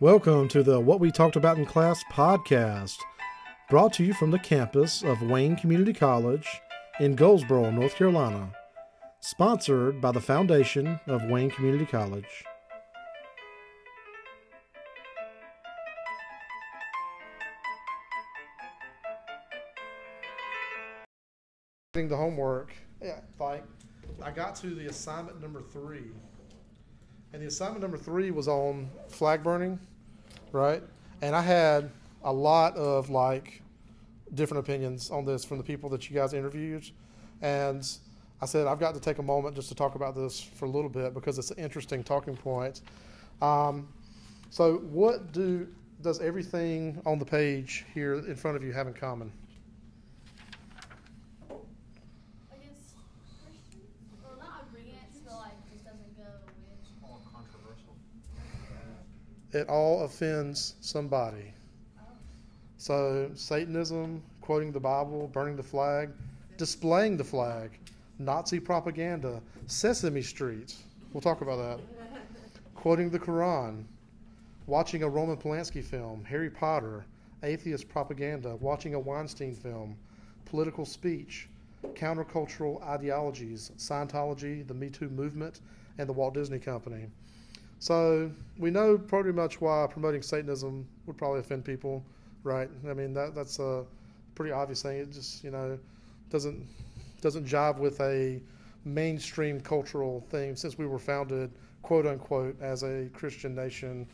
Welcome to the What We Talked About in Class podcast, brought to you from the campus of Wayne Community College in Goldsboro, North Carolina, sponsored by the Foundation of Wayne Community College. The homework, yeah, like I got to the assignment number three, and the assignment number three was on flag burning, right? And I had a lot of like different opinions on this from the people that you guys interviewed, and I said I've got to take a moment just to talk about this for a little bit because it's an interesting talking point. Um, so, what do does everything on the page here in front of you have in common? I guess Christians, or not agreements, but like just doesn't go with. all controversial. It all offends somebody. So, Satanism, quoting the Bible, burning the flag, displaying the flag, Nazi propaganda, Sesame Street. We'll talk about that. quoting the Quran, watching a Roman Polanski film, Harry Potter, atheist propaganda, watching a Weinstein film, political speech, countercultural ideologies, Scientology, the Me Too movement, and the Walt Disney Company. So we know pretty much why promoting Satanism would probably offend people, right? I mean that that's a pretty obvious thing. It just you know doesn't doesn't jive with a mainstream cultural thing since we were founded quote unquote as a Christian nation.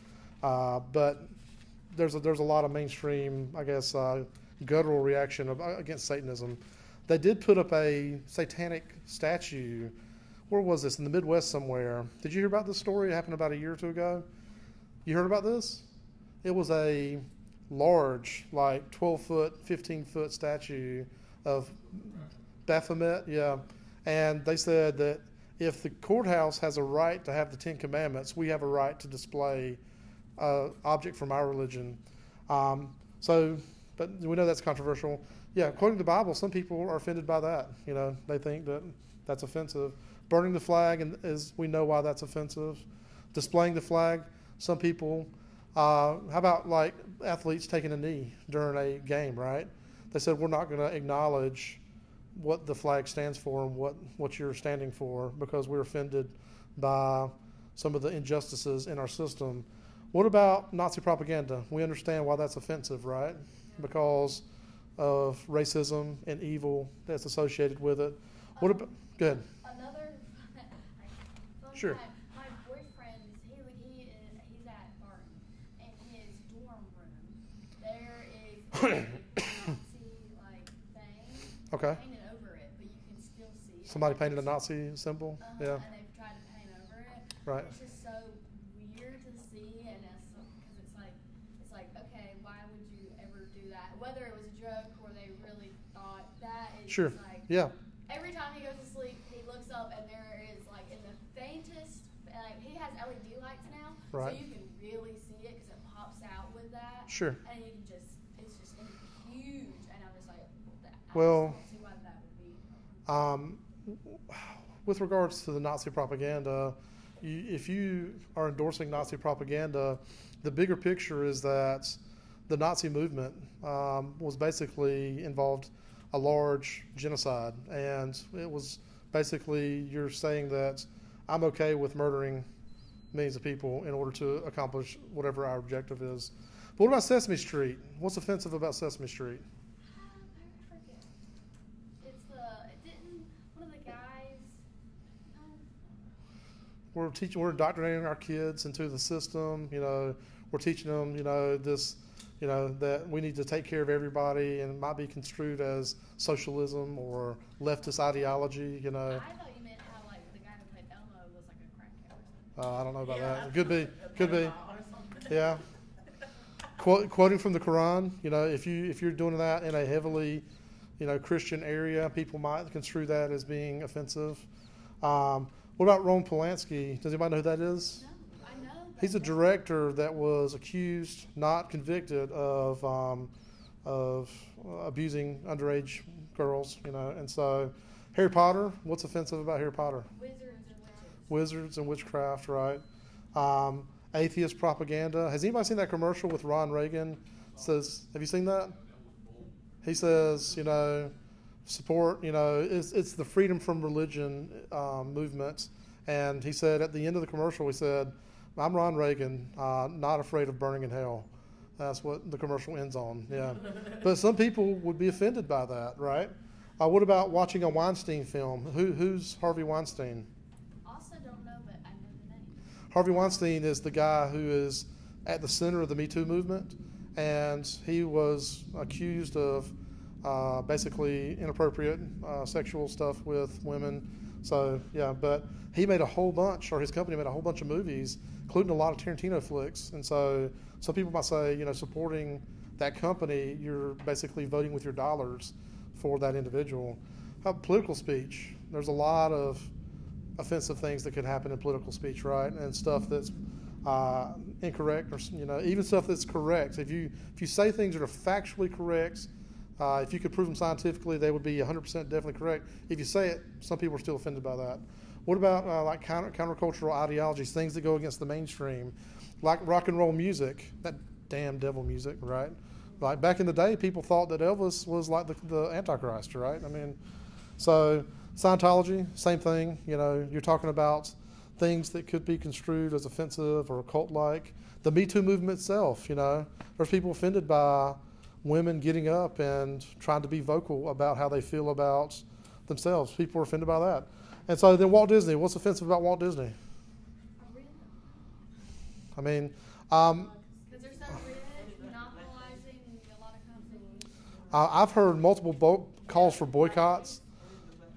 Uh, but there's a, there's a lot of mainstream, I guess, uh, guttural reaction of, against Satanism. They did put up a satanic statue. Where was this? In the Midwest somewhere. Did you hear about this story? It happened about a year or two ago. You heard about this? It was a large, like 12 foot, 15 foot statue of Baphomet. Yeah. And they said that if the courthouse has a right to have the Ten Commandments, we have a right to display uh, object from our religion. Um, so, but we know that's controversial. Yeah, quoting the Bible, some people are offended by that. You know, they think that that's offensive. Burning the flag, and is we know why that's offensive. Displaying the flag, some people. Uh, how about like athletes taking a knee during a game, right? They said we're not going to acknowledge what the flag stands for and what, what you're standing for because we're offended by some of the injustices in our system. What about Nazi propaganda? We understand why that's offensive, right? Because of racism and evil that's associated with it. What about? Good. Sure. fact, my boyfriend he he is he's at Barton in his dorm room. There is a Nazi like thing Okay. painted over it, but you can still see it. Somebody painted a Nazi symbol. Uh-huh, Yeah. And they've tried to paint over it. Right. It's just so weird to see, and it's because it's like it's like okay, why would you ever do that? Whether it was a joke or they really thought that. Sure. like Yeah. every time he goes to sleep, he looks up and there is like in the faintest. Like he has LED lights now, Right. so you can really see it because it pops out with that. Sure. And you can just it's just huge, and I'm just like, I Well- just don't see why that would be. Um, with regards to the Nazi propaganda, you, if you are endorsing Nazi propaganda, the bigger picture is that the Nazi movement um, was basically involved a large genocide, and it was basically you're saying that I'm okay with murdering millions of people in order to accomplish whatever our objective is. But what about Sesame Street? What's offensive about Sesame Street? We're teaching we're indoctrinating our kids into the system you know we're teaching them you know this you know that we need to take care of everybody and it might be construed as socialism or leftist ideology you know I thought you meant how like the guy who played Elmo was like a crackhead or something. Uh, i don't know about that could be could be yeah Quote, quoting from the quran you know if you if you're doing that in a heavily you know christian area people might construe that as being offensive um, what about Roman Polanski? Does anybody know who that is? No, I know. He's a director that was accused, not convicted, of um, of abusing underage girls. You know, and so Harry Potter. What's offensive about Harry Potter? Wizards and witches. Wizards and witchcraft, right? Um, atheist propaganda. Has anybody seen that commercial with Ron Reagan? says, have you seen that? He says, you know, support, you know, it's, it's the freedom from religion um, movement. And he said at the end of the commercial, he said, I'm Ron Reagan, uh, not afraid of burning in hell. That's what the commercial ends on. Yeah. but some people would be offended by that, right? Uh, what about watching a Weinstein film? Who, who's Harvey Weinstein? Also, don't know, but I know the name. Harvey Weinstein is the guy who is at the center of the Me Too movement, and he was accused of uh, basically inappropriate uh, sexual stuff with women. So yeah, but he made a whole bunch, or his company made a whole bunch of movies, including a lot of Tarantino flicks. And so some people might say, you know, supporting that company, you're basically voting with your dollars for that individual. Uh, political speech, there's a lot of offensive things that could happen in political speech, right? And stuff that's uh, incorrect, or you know, even stuff that's correct. If you if you say things that are factually correct, uh, if you could prove them scientifically, they would be 100% definitely correct. If you say it, some people are still offended by that. What about uh, like counter, countercultural ideologies, things that go against the mainstream, like rock and roll music, that damn devil music, right? Like back in the day, people thought that Elvis was like the, the Antichrist, right? I mean, so Scientology, same thing. You know, you're talking about things that could be construed as offensive or cult-like. The Me Too movement itself, you know, there's people offended by women getting up and trying to be vocal about how they feel about themselves. People are offended by that. And so then Walt Disney, what's offensive about Walt Disney? I mean, um, Because they're so rich, monopolizing a lot of companies. I've heard multiple bo- calls for boycotts.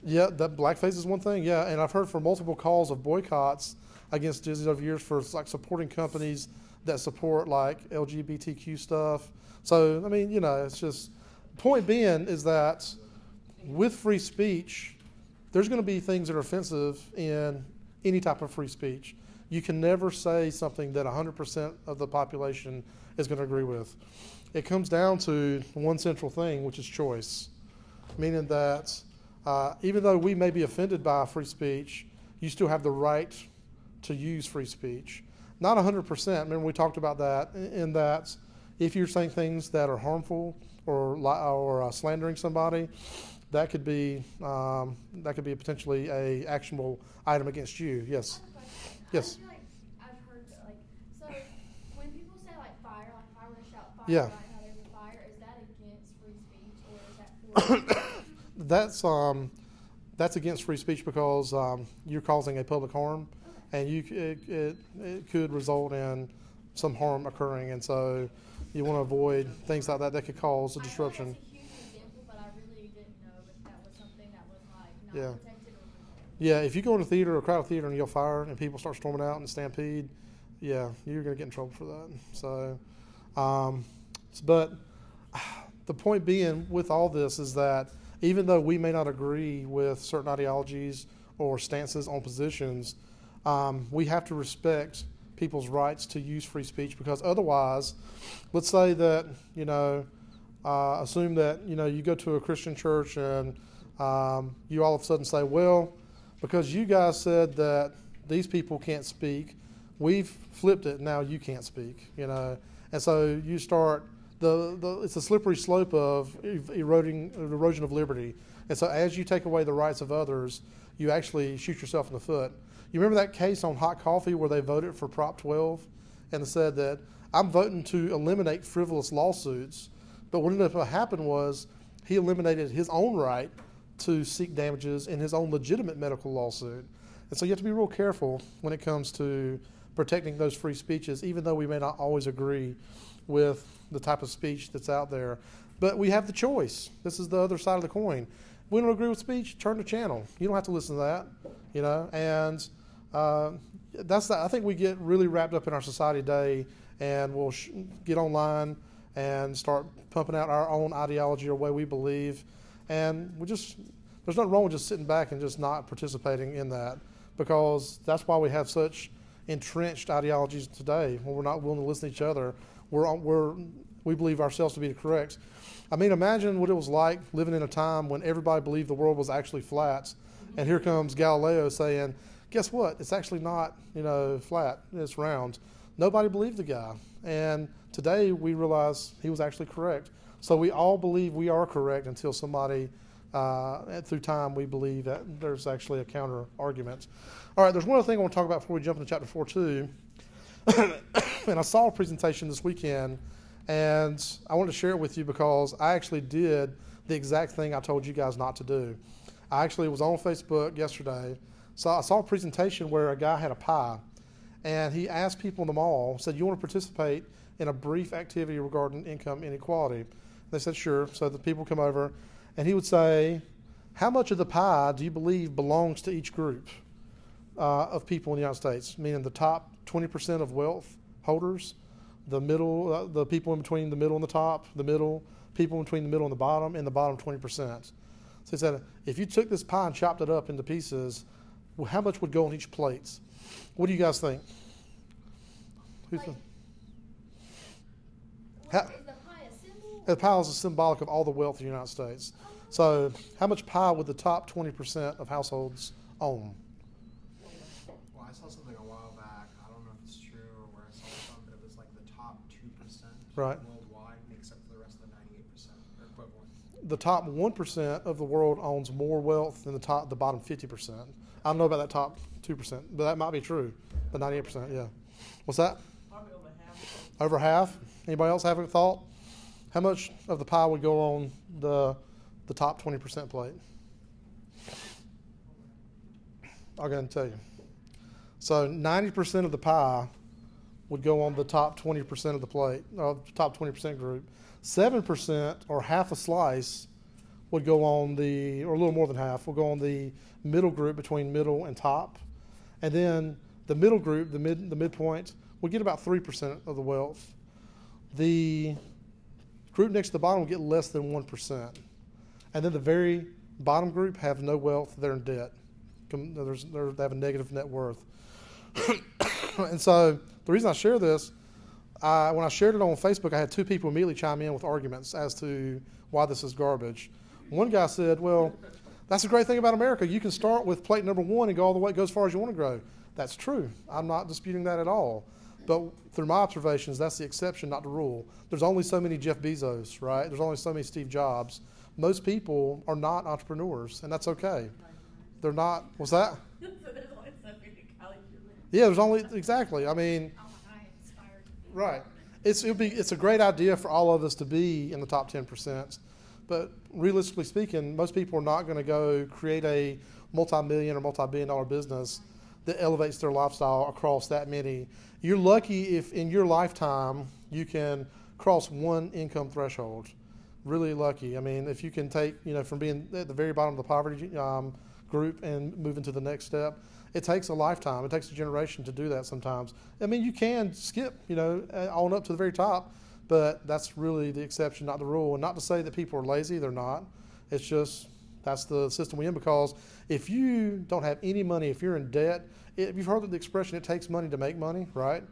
Yeah, that blackface is one thing. Yeah, and I've heard for multiple calls of boycotts against Disney over years for like supporting companies that support like LGBTQ stuff. So I mean, you know, it's just point being is that with free speech, there's going to be things that are offensive in any type of free speech. You can never say something that 100% of the population is going to agree with. It comes down to one central thing, which is choice, meaning that uh, even though we may be offended by free speech, you still have the right to use free speech. Not 100%. Remember, we talked about that in- in that if you're saying things that are harmful or or uh, slandering somebody, that could be um, that could be potentially a actionable item against you. Yes. I have a. Yes. I feel like I've heard that, like, so when people say like fire, like if I were to shout fire, Yeah. right now there's a fire, is that against free speech or is that for? free speech? That's um, that's against free speech because um, you're causing a public harm, and you it, it, it could result in some harm occurring, and so you want to avoid things like that that could cause a disruption. that's a huge example, but I really didn't know if that was something that was like not Yeah. Yeah, if you go in a theater or a crowded theater and yell fire and people start storming out and stampede, yeah, you're going to get in trouble for that. So, um, but the point being with all this is that even though we may not agree with certain ideologies or stances on positions, um, we have to respect people's rights to use free speech because otherwise, let's say that you know, uh, assume that you know you go to a Christian church and um, you all of a sudden say, well, because you guys said that these people can't speak, we've flipped it. Now you can't speak. You know, and so you start the, the it's a slippery slope of eroding erosion of liberty. And so as you take away the rights of others, you actually shoot yourself in the foot. You remember that case on hot coffee where they voted for Prop 12 and said that I'm voting to eliminate frivolous lawsuits, but what ended up happening was he eliminated his own right to seek damages in his own legitimate medical lawsuit. And so you have to be real careful when it comes to protecting those free speeches, even though we may not always agree with the type of speech that's out there. But we have the choice. This is the other side of the coin. We don't agree with speech, turn the channel. You don't have to listen to that, you know. And uh, that's the, I think we get really wrapped up in our society today, and we'll sh- get online and start pumping out our own ideology or way we believe, and we just there's nothing wrong with just sitting back and just not participating in that because that's why we have such entrenched ideologies today. When we're not willing to listen to each other we're, we're we believe ourselves to be correct. I mean imagine what it was like living in a time when everybody believed the world was actually flat. And here comes galileo saying guess what? It's actually not you know flat. It's round. Nobody believed the guy. And today we realize he was actually correct. So we all believe we are correct until somebody, uh, through time, we believe that there's actually a counter argument. All right, there's one other thing I want to talk about before we jump into chapter 4 too. and I saw a presentation this weekend, and I wanted to share it with you because I actually did the exact thing I told you guys not to do. I actually was on Facebook yesterday, so I saw a presentation where a guy had a pie, and he asked people in the mall, said, "You want to participate in a brief activity regarding income inequality?" They said, "Sure." So the people come over, and he would say, "How much of the pie do you believe belongs to each group uh, of people in the United States? Meaning the top 20% of wealth holders, the middle, uh, the people in between the middle and the top, the middle." People between the middle and the bottom, and the bottom 20%. So he said, if you took this pie and chopped it up into pieces, well, how much would go on each plate? What do you guys think? Who's Like, How- what, is the pie a symbol? The pie is symbolic of all the wealth of the United States. So, how much pie would the top 20% of households own? Well, I saw something a while back. I don't know if it's true or where I saw it from, but it was like the top two percent Right. worldwide makes up for the rest of the ninety-eight percent or equivalent. The top 1% of the world owns more wealth than the top, the bottom 50%. I don't know about that top 2%, but that might be true. The 98%, yeah. What's that? Probably over half. Over half? Anybody else have a thought? How much of the pie would go on the the top 20% plate? I'll go ahead and tell you. So 90% of the pie would go on the top 20% of the plate, uh, top 20% group. 7% or half a slice would go on the, or a little more than half, will go on the middle group between middle and top. And then the middle group, the mid, the midpoint, would get about 3% of the wealth. The group next to the bottom will get less than 1%. And then the very bottom group have no wealth, they're in debt. There's- They have a negative net worth. and so the reason I share this, I, when I shared it on Facebook, I had two people immediately chime in with arguments as to why this is garbage. One guy said, "Well, that's the great thing about America. You can start with plate number one and go all the way, go as far as you want to grow." That's true. I'm not disputing that at all. But through my observations, that's the exception, not the rule. There's only so many Jeff Bezos, right? There's only so many Steve Jobs. Most people are not entrepreneurs, and that's okay. They're not. What's that? so there's only so many. Yeah, there's only exactly. I mean, Oh my god, I inspired to be Right. It's it'll be it's a great idea for all of us to be in the top ten percent, but realistically speaking, most people are not going to go create a multi-million or multi-billion dollar business that elevates their lifestyle across that many. You're lucky if in your lifetime you can cross one income threshold. Really lucky. I mean, if you can take you know from being at the very bottom of the poverty um, group and move into the next step, it takes a lifetime. It takes a generation to do that sometimes. I mean, you can skip, you know, on up to the very top, but that's really the exception, not the rule. And not to say that people are lazy, they're not. It's just that's the system we're in because if you don't have any money, if you're in debt, it, you've heard the expression, it takes money to make money, right?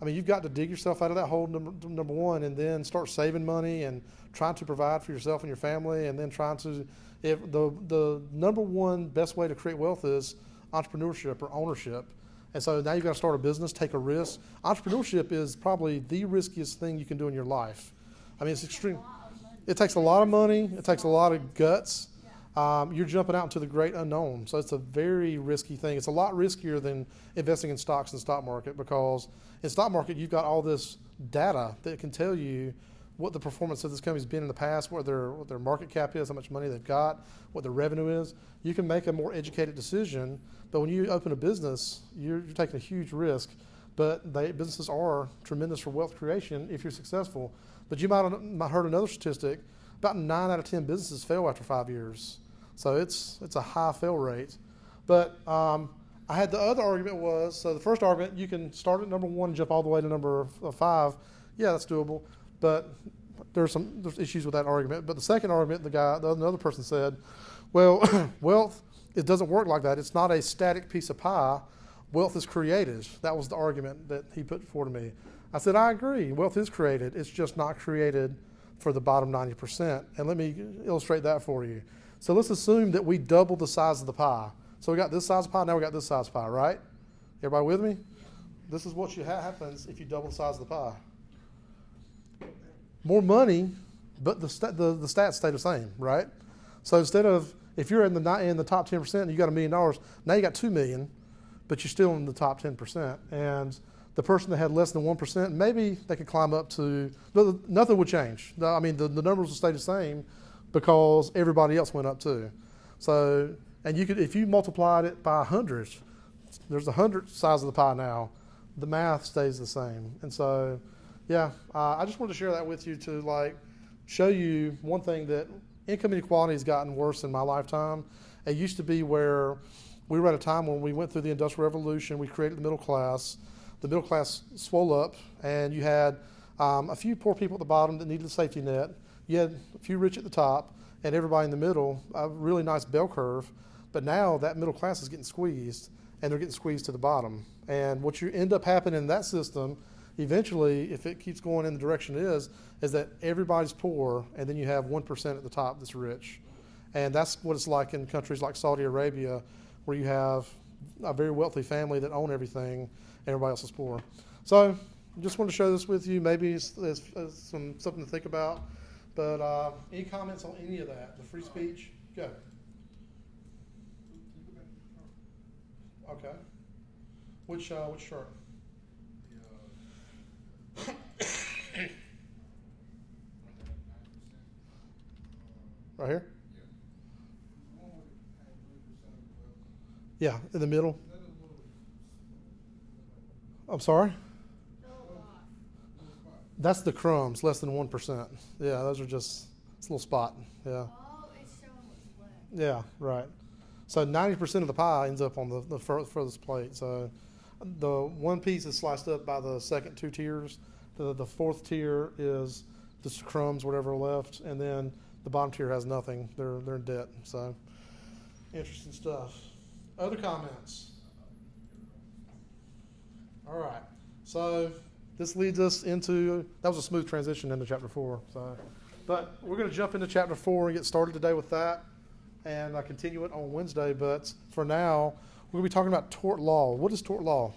I mean, you've got to dig yourself out of that hole, number, number one, and then start saving money and trying to provide for yourself and your family, and then trying to. If the the number one best way to create wealth is entrepreneurship or ownership, and so now you've got to start a business, take a risk. Entrepreneurship is probably the riskiest thing you can do in your life. I mean, it's extreme. a lot of money. It takes a lot of money. It takes a lot of guts. Um, you're jumping out into the great unknown, so it's a very risky thing. It's a lot riskier than investing in stocks and stock market because in stock market you've got all this data that can tell you what the performance of this company's been in the past, what their what their market cap is, how much money they've got, what their revenue is. You can make a more educated decision. But when you open a business, you're, you're taking a huge risk. But they, businesses are tremendous for wealth creation if you're successful. But you might have might heard another statistic: about nine out of ten businesses fail after five years. So it's it's a high fail rate. But um, I had the other argument was so the first argument you can start at number one and jump all the way to number uh, five. Yeah, that's doable. But there's some there's issues with that argument. But the second argument, the guy, the other person said, well, wealth it doesn't work like that. It's not a static piece of pie. Wealth is created. That was the argument that he put forward to me. I said I agree. Wealth is created. It's just not created for the bottom 90%. And let me illustrate that for you. So let's assume that we double the size of the pie. So we got this size pie, now we got this size pie, right? Everybody with me? this is what happens if you double the size of the pie. More money, but the, sta the the stats stay the same, right? So instead of if you're in the in the top ten percent and you got a million dollars, now you got two million, but you're still in the top ten percent. And the person that had less than one percent, maybe they could climb up to nothing would change. I mean, the, the numbers will stay the same because everybody else went up too. So and you could if you multiplied it by hundreds, there's a hundred size of the pie now. The math stays the same, and so yeah, uh, I just wanted to share that with you to like show you one thing that income inequality has gotten worse in my lifetime. It used to be where we were at a time when we went through the Industrial Revolution, we created the middle class. The middle class swole up, and you had um, a few poor people at the bottom that needed a safety net. You had a few rich at the top, and everybody in the middle, a really nice bell curve. But now that middle class is getting squeezed, and they're getting squeezed to the bottom. And what you end up happening in that system, eventually, if it keeps going in the direction it is, is that everybody's poor, and then you have 1% at the top that's rich. And that's what it's like in countries like Saudi Arabia, where you have a very wealthy family that own everything, and everybody else is poor. So, just want to share this with you. Maybe it's, it's, it's some something to think about. But uh, any comments on any of that? The free speech? Go. Okay. Which uh, which chart? Right here? Yeah, in the middle. I'm sorry? That's the crumbs, less than 1%. Yeah, those are just, it's a little spot. Yeah. Oh, it's showing what's left. Yeah, right. So 90% of the pie ends up on the, the fur- furthest plate. So the one piece is sliced up by the second two tiers. The, the fourth tier is just crumbs, whatever left. And then the bottom tier has nothing. They're, they're in debt. So interesting stuff. Other comments? All right. So this leads us into, that was a smooth transition into chapter four. So, but we're going to jump into chapter four and get started today with that and I continue it on Wednesday. But for now, we're going to be talking about tort law. What is tort law?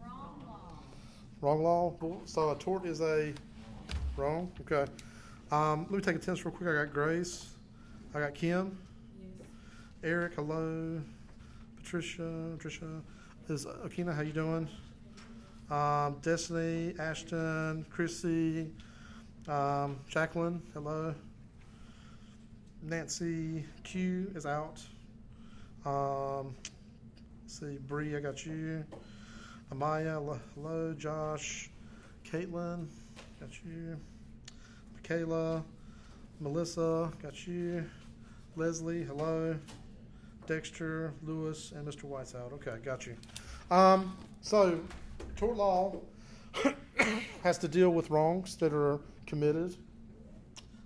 Wrong law. Wrong law. So a tort is a wrong. Okay. Um, let me take a test real quick. I got Grace. I got Kim. Eric. Hello. Patricia. Patricia. Is Akina? How you doing? Um, Destiny. Ashton. Chrissy. Um, Jacqueline. Hello. Nancy Q is out. Um, see, Bree, I got you. Amaya, hello. Josh, Caitlin, got you. Michaela, Melissa, got you. Leslie, hello. Dexter, Lewis, and Mr. White's out. Okay, got you. Um, so, tort law has to deal with wrongs that are committed.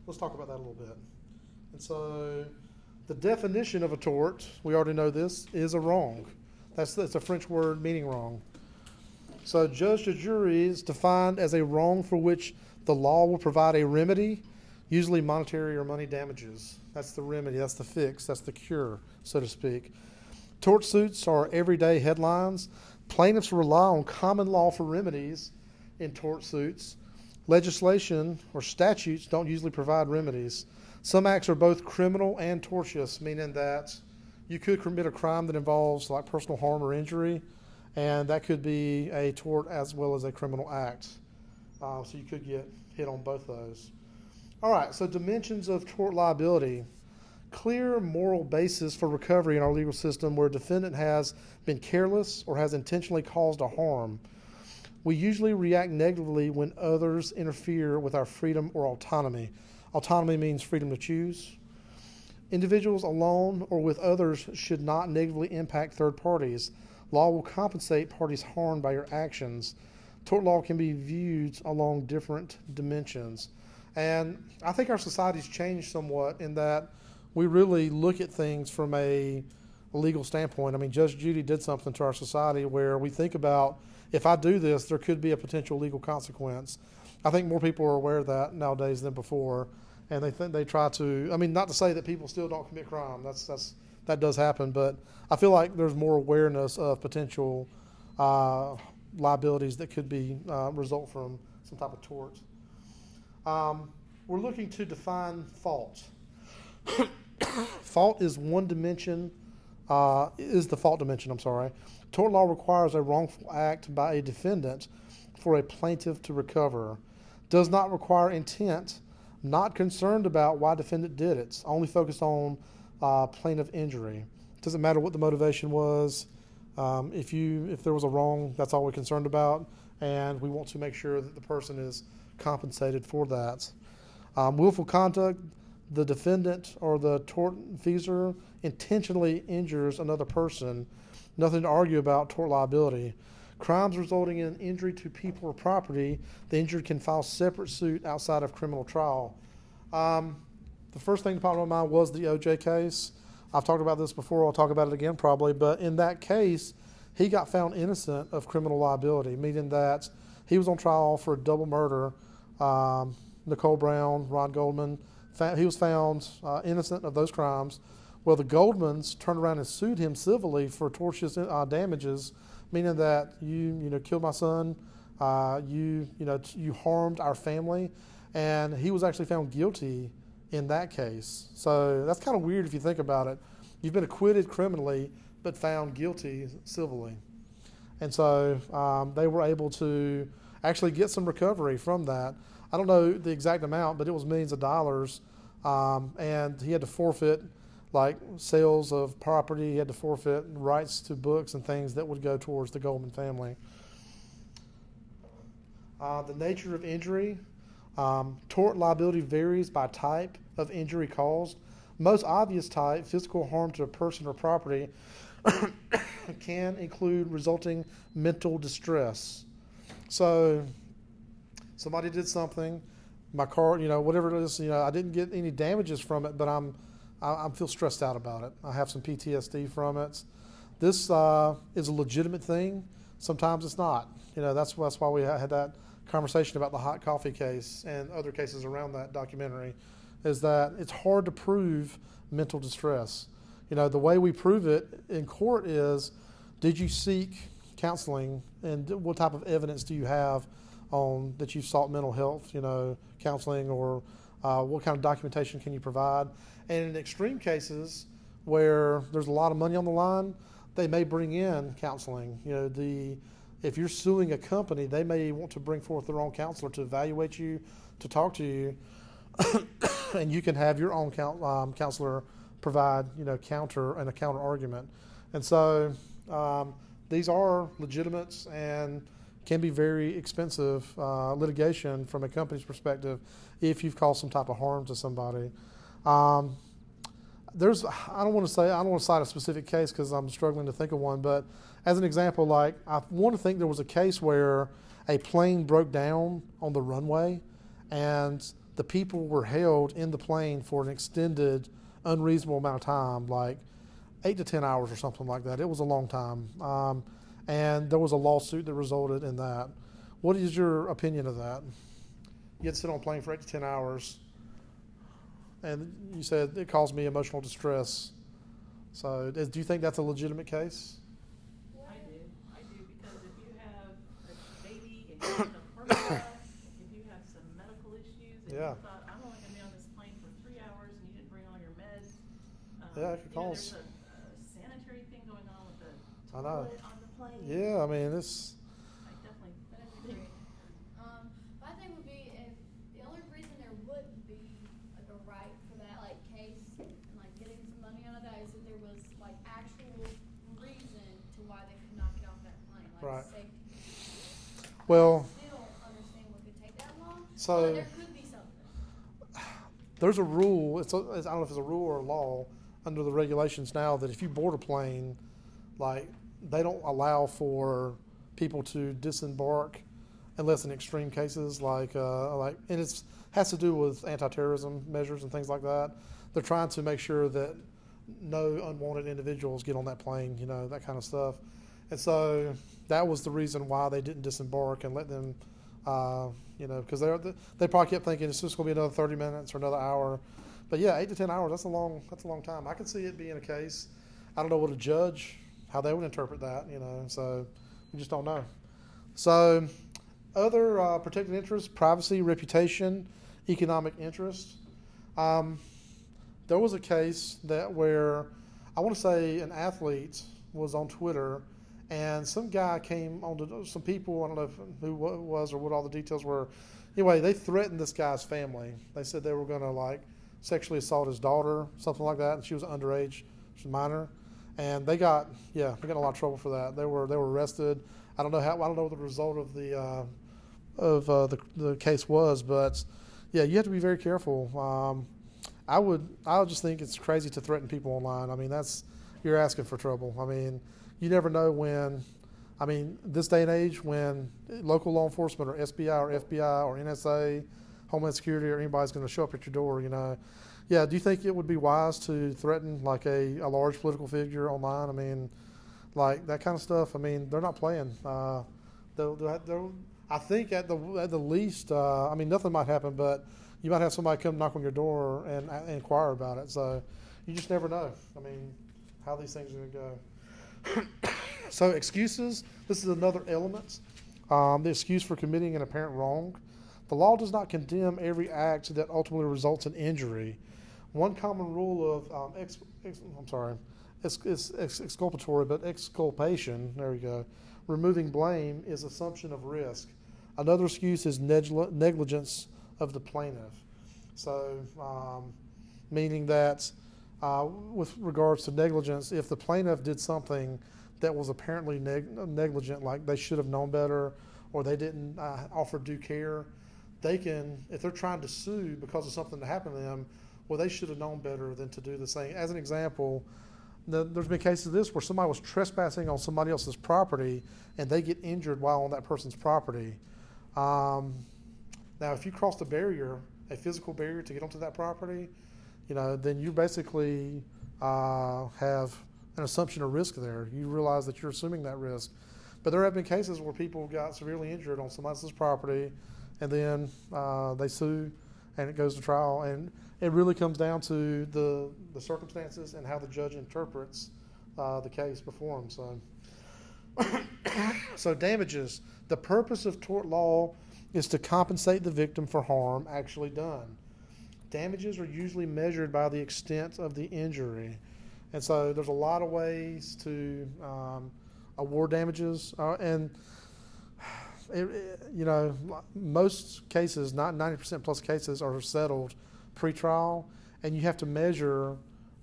Let's talk about that a little bit. And so, the definition of a tort, we already know this, is a wrong. That's, that's a French word meaning wrong. So, judge to jury is defined as a wrong for which the law will provide a remedy, usually monetary or money damages. That's the remedy, that's the fix, that's the cure, so to speak. Tort suits are everyday headlines. Plaintiffs rely on common law for remedies in tort suits. Legislation or statutes don't usually provide remedies. Some acts are both criminal and tortious, meaning that you could commit a crime that involves like personal harm or injury, and that could be a tort as well as a criminal act. Uh, so you could get hit on both those. All right, so dimensions of tort liability. Clear moral basis for recovery in our legal system where a defendant has been careless or has intentionally caused a harm. We usually react negatively when others interfere with our freedom or autonomy. Autonomy means freedom to choose. Individuals alone or with others should not negatively impact third parties. Law will compensate parties harmed by your actions. Tort law can be viewed along different dimensions. And I think our society's changed somewhat in that we really look at things from a legal standpoint. I mean, Judge Judy did something to our society where we think about if I do this, there could be a potential legal consequence. I think more people are aware of that nowadays than before, and they think they try to. I mean, not to say that people still don't commit crime. That's that's that does happen, but I feel like there's more awareness of potential uh, liabilities that could be uh, result from some type of tort. Um, we're looking to define fault. Fault is one dimension, uh, is the fault dimension, I'm sorry. Tort law requires a wrongful act by a defendant for a plaintiff to recover. Does not require intent, not concerned about why defendant did it, only focused on uh, plaintiff injury. Doesn't matter what the motivation was. Um, if you if there was a wrong, that's all we're concerned about, and we want to make sure that the person is compensated for that. Um, willful conduct, the defendant or the tortfeasor intentionally injures another person. Nothing to argue about tort liability. Crimes resulting in injury to people or property, the injured can file separate suit outside of criminal trial. Um, the first thing that popped in my mind was the OJ case. I've talked about this before. I'll talk about it again probably. But in that case, he got found innocent of criminal liability, meaning that he was on trial for a double murder. Um, Nicole Brown, Ron Goldman, he was found uh, innocent of those crimes. Well, the Goldmans turned around and sued him civilly for tortious uh, damages, meaning that you, you know, killed my son, uh, you, you know, you harmed our family, and he was actually found guilty in that case. So that's kind of weird if you think about it. You've been acquitted criminally, but found guilty civilly. And so um, they were able to actually get some recovery from that. I don't know the exact amount, but it was millions of dollars. Um, and he had to forfeit like sales of property, he had to forfeit rights to books and things that would go towards the Goldman family. Uh, the nature of injury. Um, tort liability varies by type of injury caused. Most obvious type, physical harm to a person or property, can include resulting mental distress. So, somebody did something, my car, you know, whatever it is, you know, I didn't get any damages from it, but I'm, I, I feel stressed out about it. I have some PTSD from it. This uh, is a legitimate thing. Sometimes it's not. You know, that's that's why we had that conversation about the hot coffee case and other cases around that documentary. Is that it's hard to prove mental distress. You know, the way we prove it in court is, did you seek counseling and what type of evidence do you have on that you've sought mental health, you know, counseling or uh, what kind of documentation can you provide? And in extreme cases where there's a lot of money on the line, they may bring in counseling. You know, the if you're suing a company, they may want to bring forth their own counselor to evaluate you, to talk to you, and you can have your own um, counselor provide you know counter and a counter argument. And so um, these are legitimate and can be very expensive uh, litigation from a company's perspective if you've caused some type of harm to somebody. Um, there's I don't want to say I don't want to cite a specific case because I'm struggling to think of one, but as an example, like I want to think there was a case where a plane broke down on the runway, and the people were held in the plane for an extended, unreasonable amount of time, like eight to ten hours or something like that. It was a long time, um, and there was a lawsuit that resulted in that. What is your opinion of that? You had to sit on a plane for eight to ten hours and you said it caused me emotional distress. So, do you think that's a legitimate case? I do, I do, because if you have a baby and you're in a heart attack, if you have some medical issues, and Yeah. you thought, I'm only gonna be on this plane for three hours and you didn't bring all your meds. um, Yeah, it could you know, There's a, a sanitary thing going on with the I know. toilet on the plane. Yeah, I mean, it's I definitely, That is agree. Um, my thing would be if the only reason there wouldn't be like a right for that like case and like getting some money out of that is if there was like actual reason to why they could not get off that plane, like Right. safety. well, Still understand what could take that long, So- but there could be something. there's a rule. It's, a, it's I don't know if it's a rule or a law under the regulations now that if you board a plane, like they don't allow for people to disembark unless in extreme cases like uh, like and it's has to do with anti-terrorism measures and things like that. They're trying to make sure that no unwanted individuals get on that plane, you know, that kind of stuff. And so that was the reason why they didn't disembark and let them, uh, you know, because they they probably kept thinking it's just going to be another 30 minutes or another hour. But yeah, eight to 10 hours, that's a long that's a long time. I can see it being a case. I don't know what a judge how they would interpret that, you know. So we just don't know. So, other uh, protected interests: privacy, reputation, economic interest. Um, there was a case that where I want to say an athlete was on Twitter, and some guy came on to some people. I don't know who it was or what all the details were. Anyway, they threatened this guy's family. They said they were going to like sexually assault his daughter, something like that, and she was underage, she was minor, and they got yeah, they got a lot of trouble for that. They were they were arrested. I don't know how I don't know what the result of the uh, of uh, the the case was, but yeah, you have to be very careful. Um, I would I just think it's crazy to threaten people online. I mean, that's you're asking for trouble. I mean, you never know when. I mean, this day and age, when local law enforcement or SBI or FBI or NSA, Homeland Security or anybody's going to show up at your door, you know, yeah. Do you think it would be wise to threaten like a, a large political figure online? I mean, like that kind of stuff. I mean, they're not playing. Uh, they'll, they'll, I think at the at the least, uh, I mean, nothing might happen, but you might have somebody come knock on your door and, and inquire about it. So you just never know. I mean, how these things are going to go. so excuses. This is another element. Um, the excuse for committing an apparent wrong. The law does not condemn every act that ultimately results in injury. One common rule of um, ex, ex, I'm sorry, it's, it's exculpatory, but exculpation. There we go. Removing blame is assumption of risk. Another excuse is negligence of the plaintiff. So, um, meaning that uh, with regards to negligence, if the plaintiff did something that was apparently neg- negligent, like they should have known better or they didn't uh, offer due care, they can, if they're trying to sue because of something that happened to them, well, they should have known better than to do the same. As an example, the, there's been cases of this where somebody was trespassing on somebody else's property and they get injured while on that person's property. Um, now, if you cross the barrier, a physical barrier to get onto that property, you know, then you basically uh, have an assumption of risk there. You realize that you're assuming that risk. But there have been cases where people got severely injured on somebody else's property, and then uh, they sue, and it goes to trial. And it really comes down to the the circumstances and how the judge interprets uh, the case before him. So, so damages. The purpose of tort law is to compensate the victim for harm actually done. Damages are usually measured by the extent of the injury. And so there's a lot of ways to um, award damages. Uh, and, you know, most cases, not 90% plus cases, are settled pre-trial. And you have to measure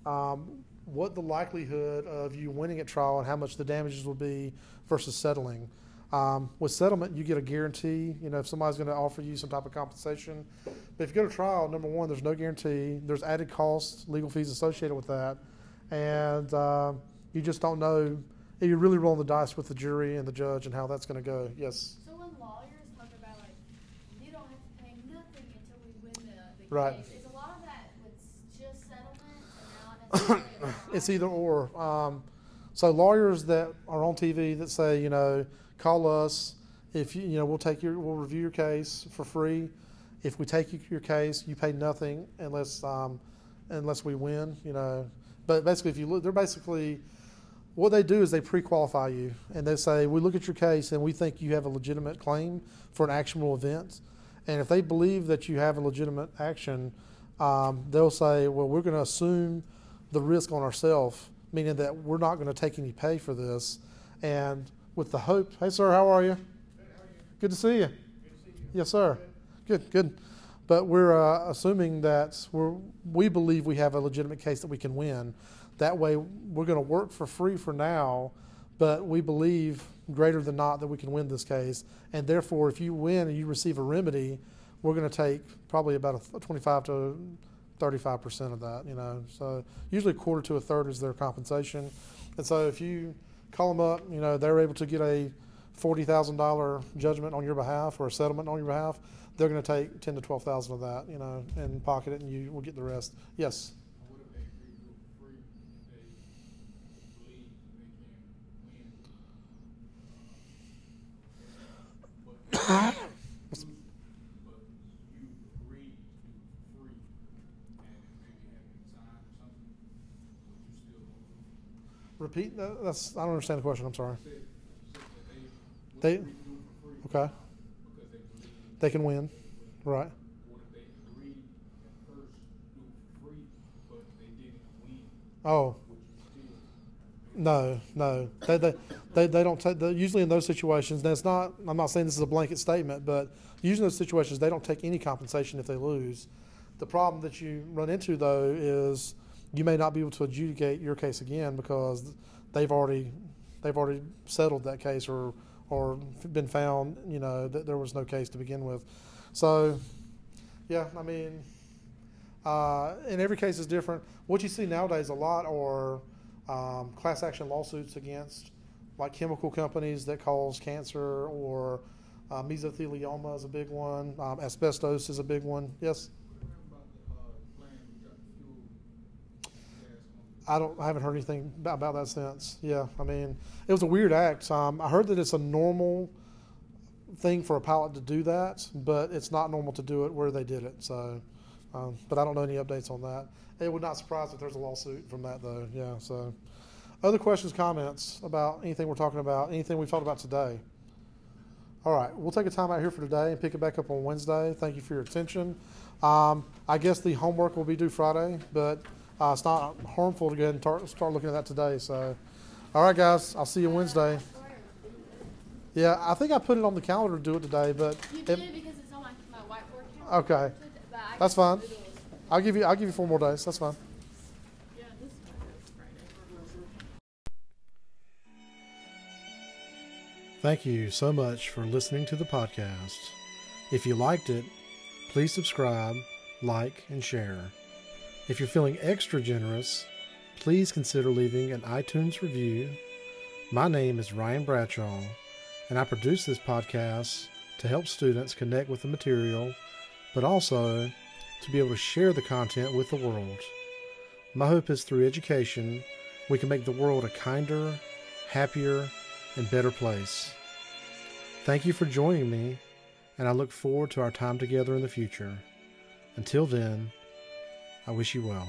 um, what the likelihood of you winning at trial and how much the damages will be versus settling. Um, with settlement, you get a guarantee. You know, if somebody's going to offer you some type of compensation, but if you go to trial, number one, there's no guarantee. There's added costs, legal fees associated with that, and uh, you just don't know. You're really rolling the dice with the jury and the judge and how that's going to go. Yes. So when lawyers talk about like, you don't have to pay nothing until we win the, the Right. is a lot of that with just settlement and not necessarily a fine? it's either or. Um, so lawyers that are on TV that say, you know, call us if you, you know, we'll take your, we'll review your case for free. If we take you- your case, you pay nothing unless, um, unless we win. You know, but basically, if you look, they're basically what they do is they pre-qualify you and they say, we look at your case and we think you have a legitimate claim for an actionable event. And if they believe that you have a legitimate action, um, they'll say, well, we're going to assume the risk on ourselves, meaning that we're not going to take any pay for this. And with the hope, hey, sir, how are you? Good to see you. Good to see you. Yes, sir. Good, good. But we're uh, assuming that we're, we believe we have a legitimate case that we can win. That way, we're going to work for free for now, but we believe greater than not that we can win this case. And therefore, if you win and you receive a remedy, we're going to take probably about a 25 to 35 percent of that. You know, so usually a quarter to a third is their compensation. And so if you call them up, you know, they're able to get a forty thousand dollar judgment on your behalf or a settlement on your behalf. They're going to take ten to twelve thousand of that, you know, and pocket it, and you will get the rest. Yes. What if they agree to do it for free and they believe they can win? But, but you agreed to do it for free and maybe haven't signed or something, would you still Repeat. that- That's. I don't understand the question. I'm sorry. they Okay. they can win. Right. Oh? No, no. They, they, they, they don't take, usually in those situations, that's not, I'm not saying this is a blanket statement, but usually in those situations, they don't take any compensation if they lose. The problem that you run into, though, is you may not be able to adjudicate your case again because they've already, they've already settled that case or, or been found, you know, that there was no case to begin with. So, yeah, I mean, uh, and every case is different. What you see nowadays a lot are um, class action lawsuits against like chemical companies that cause cancer or uh, mesothelioma is a big one. Um, asbestos is a big one. Yes? I don't. I haven't heard anything about, about that since. Yeah, I mean, it was a weird act. Um, I heard that it's a normal thing for a pilot to do that, but it's not normal to do it where they did it. So, um, but I don't know any updates on that. It would not surprise if there's a lawsuit from that though. Yeah. So, other questions, comments about anything we're talking about, anything we've talked about today. All right, we'll take a time out here for today and pick it back up on Wednesday. Thank you for your attention. Um, I guess the homework will be due Friday, but uh, it's not harmful to go ahead and tar- start looking at that today. So, all right, guys, I'll see you Wednesday. Yeah, I think I put it on the calendar to do it today, but You it, did because it's on my, my whiteboard calendar. okay, That's fine. I'll give you I'll give you four more days. That's fine. Thank you so much for listening to the podcast. If you liked it, please subscribe, like, and share. If you're feeling extra generous, please consider leaving an iTunes review. My name is Ryan Bradshaw, and I produce this podcast to help students connect with the material, but also to be able to share the content with the world. My hope is through education, we can make the world a kinder, happier, and better place. Thank you for joining me, and I look forward to our time together in the future. Until then, I wish you well.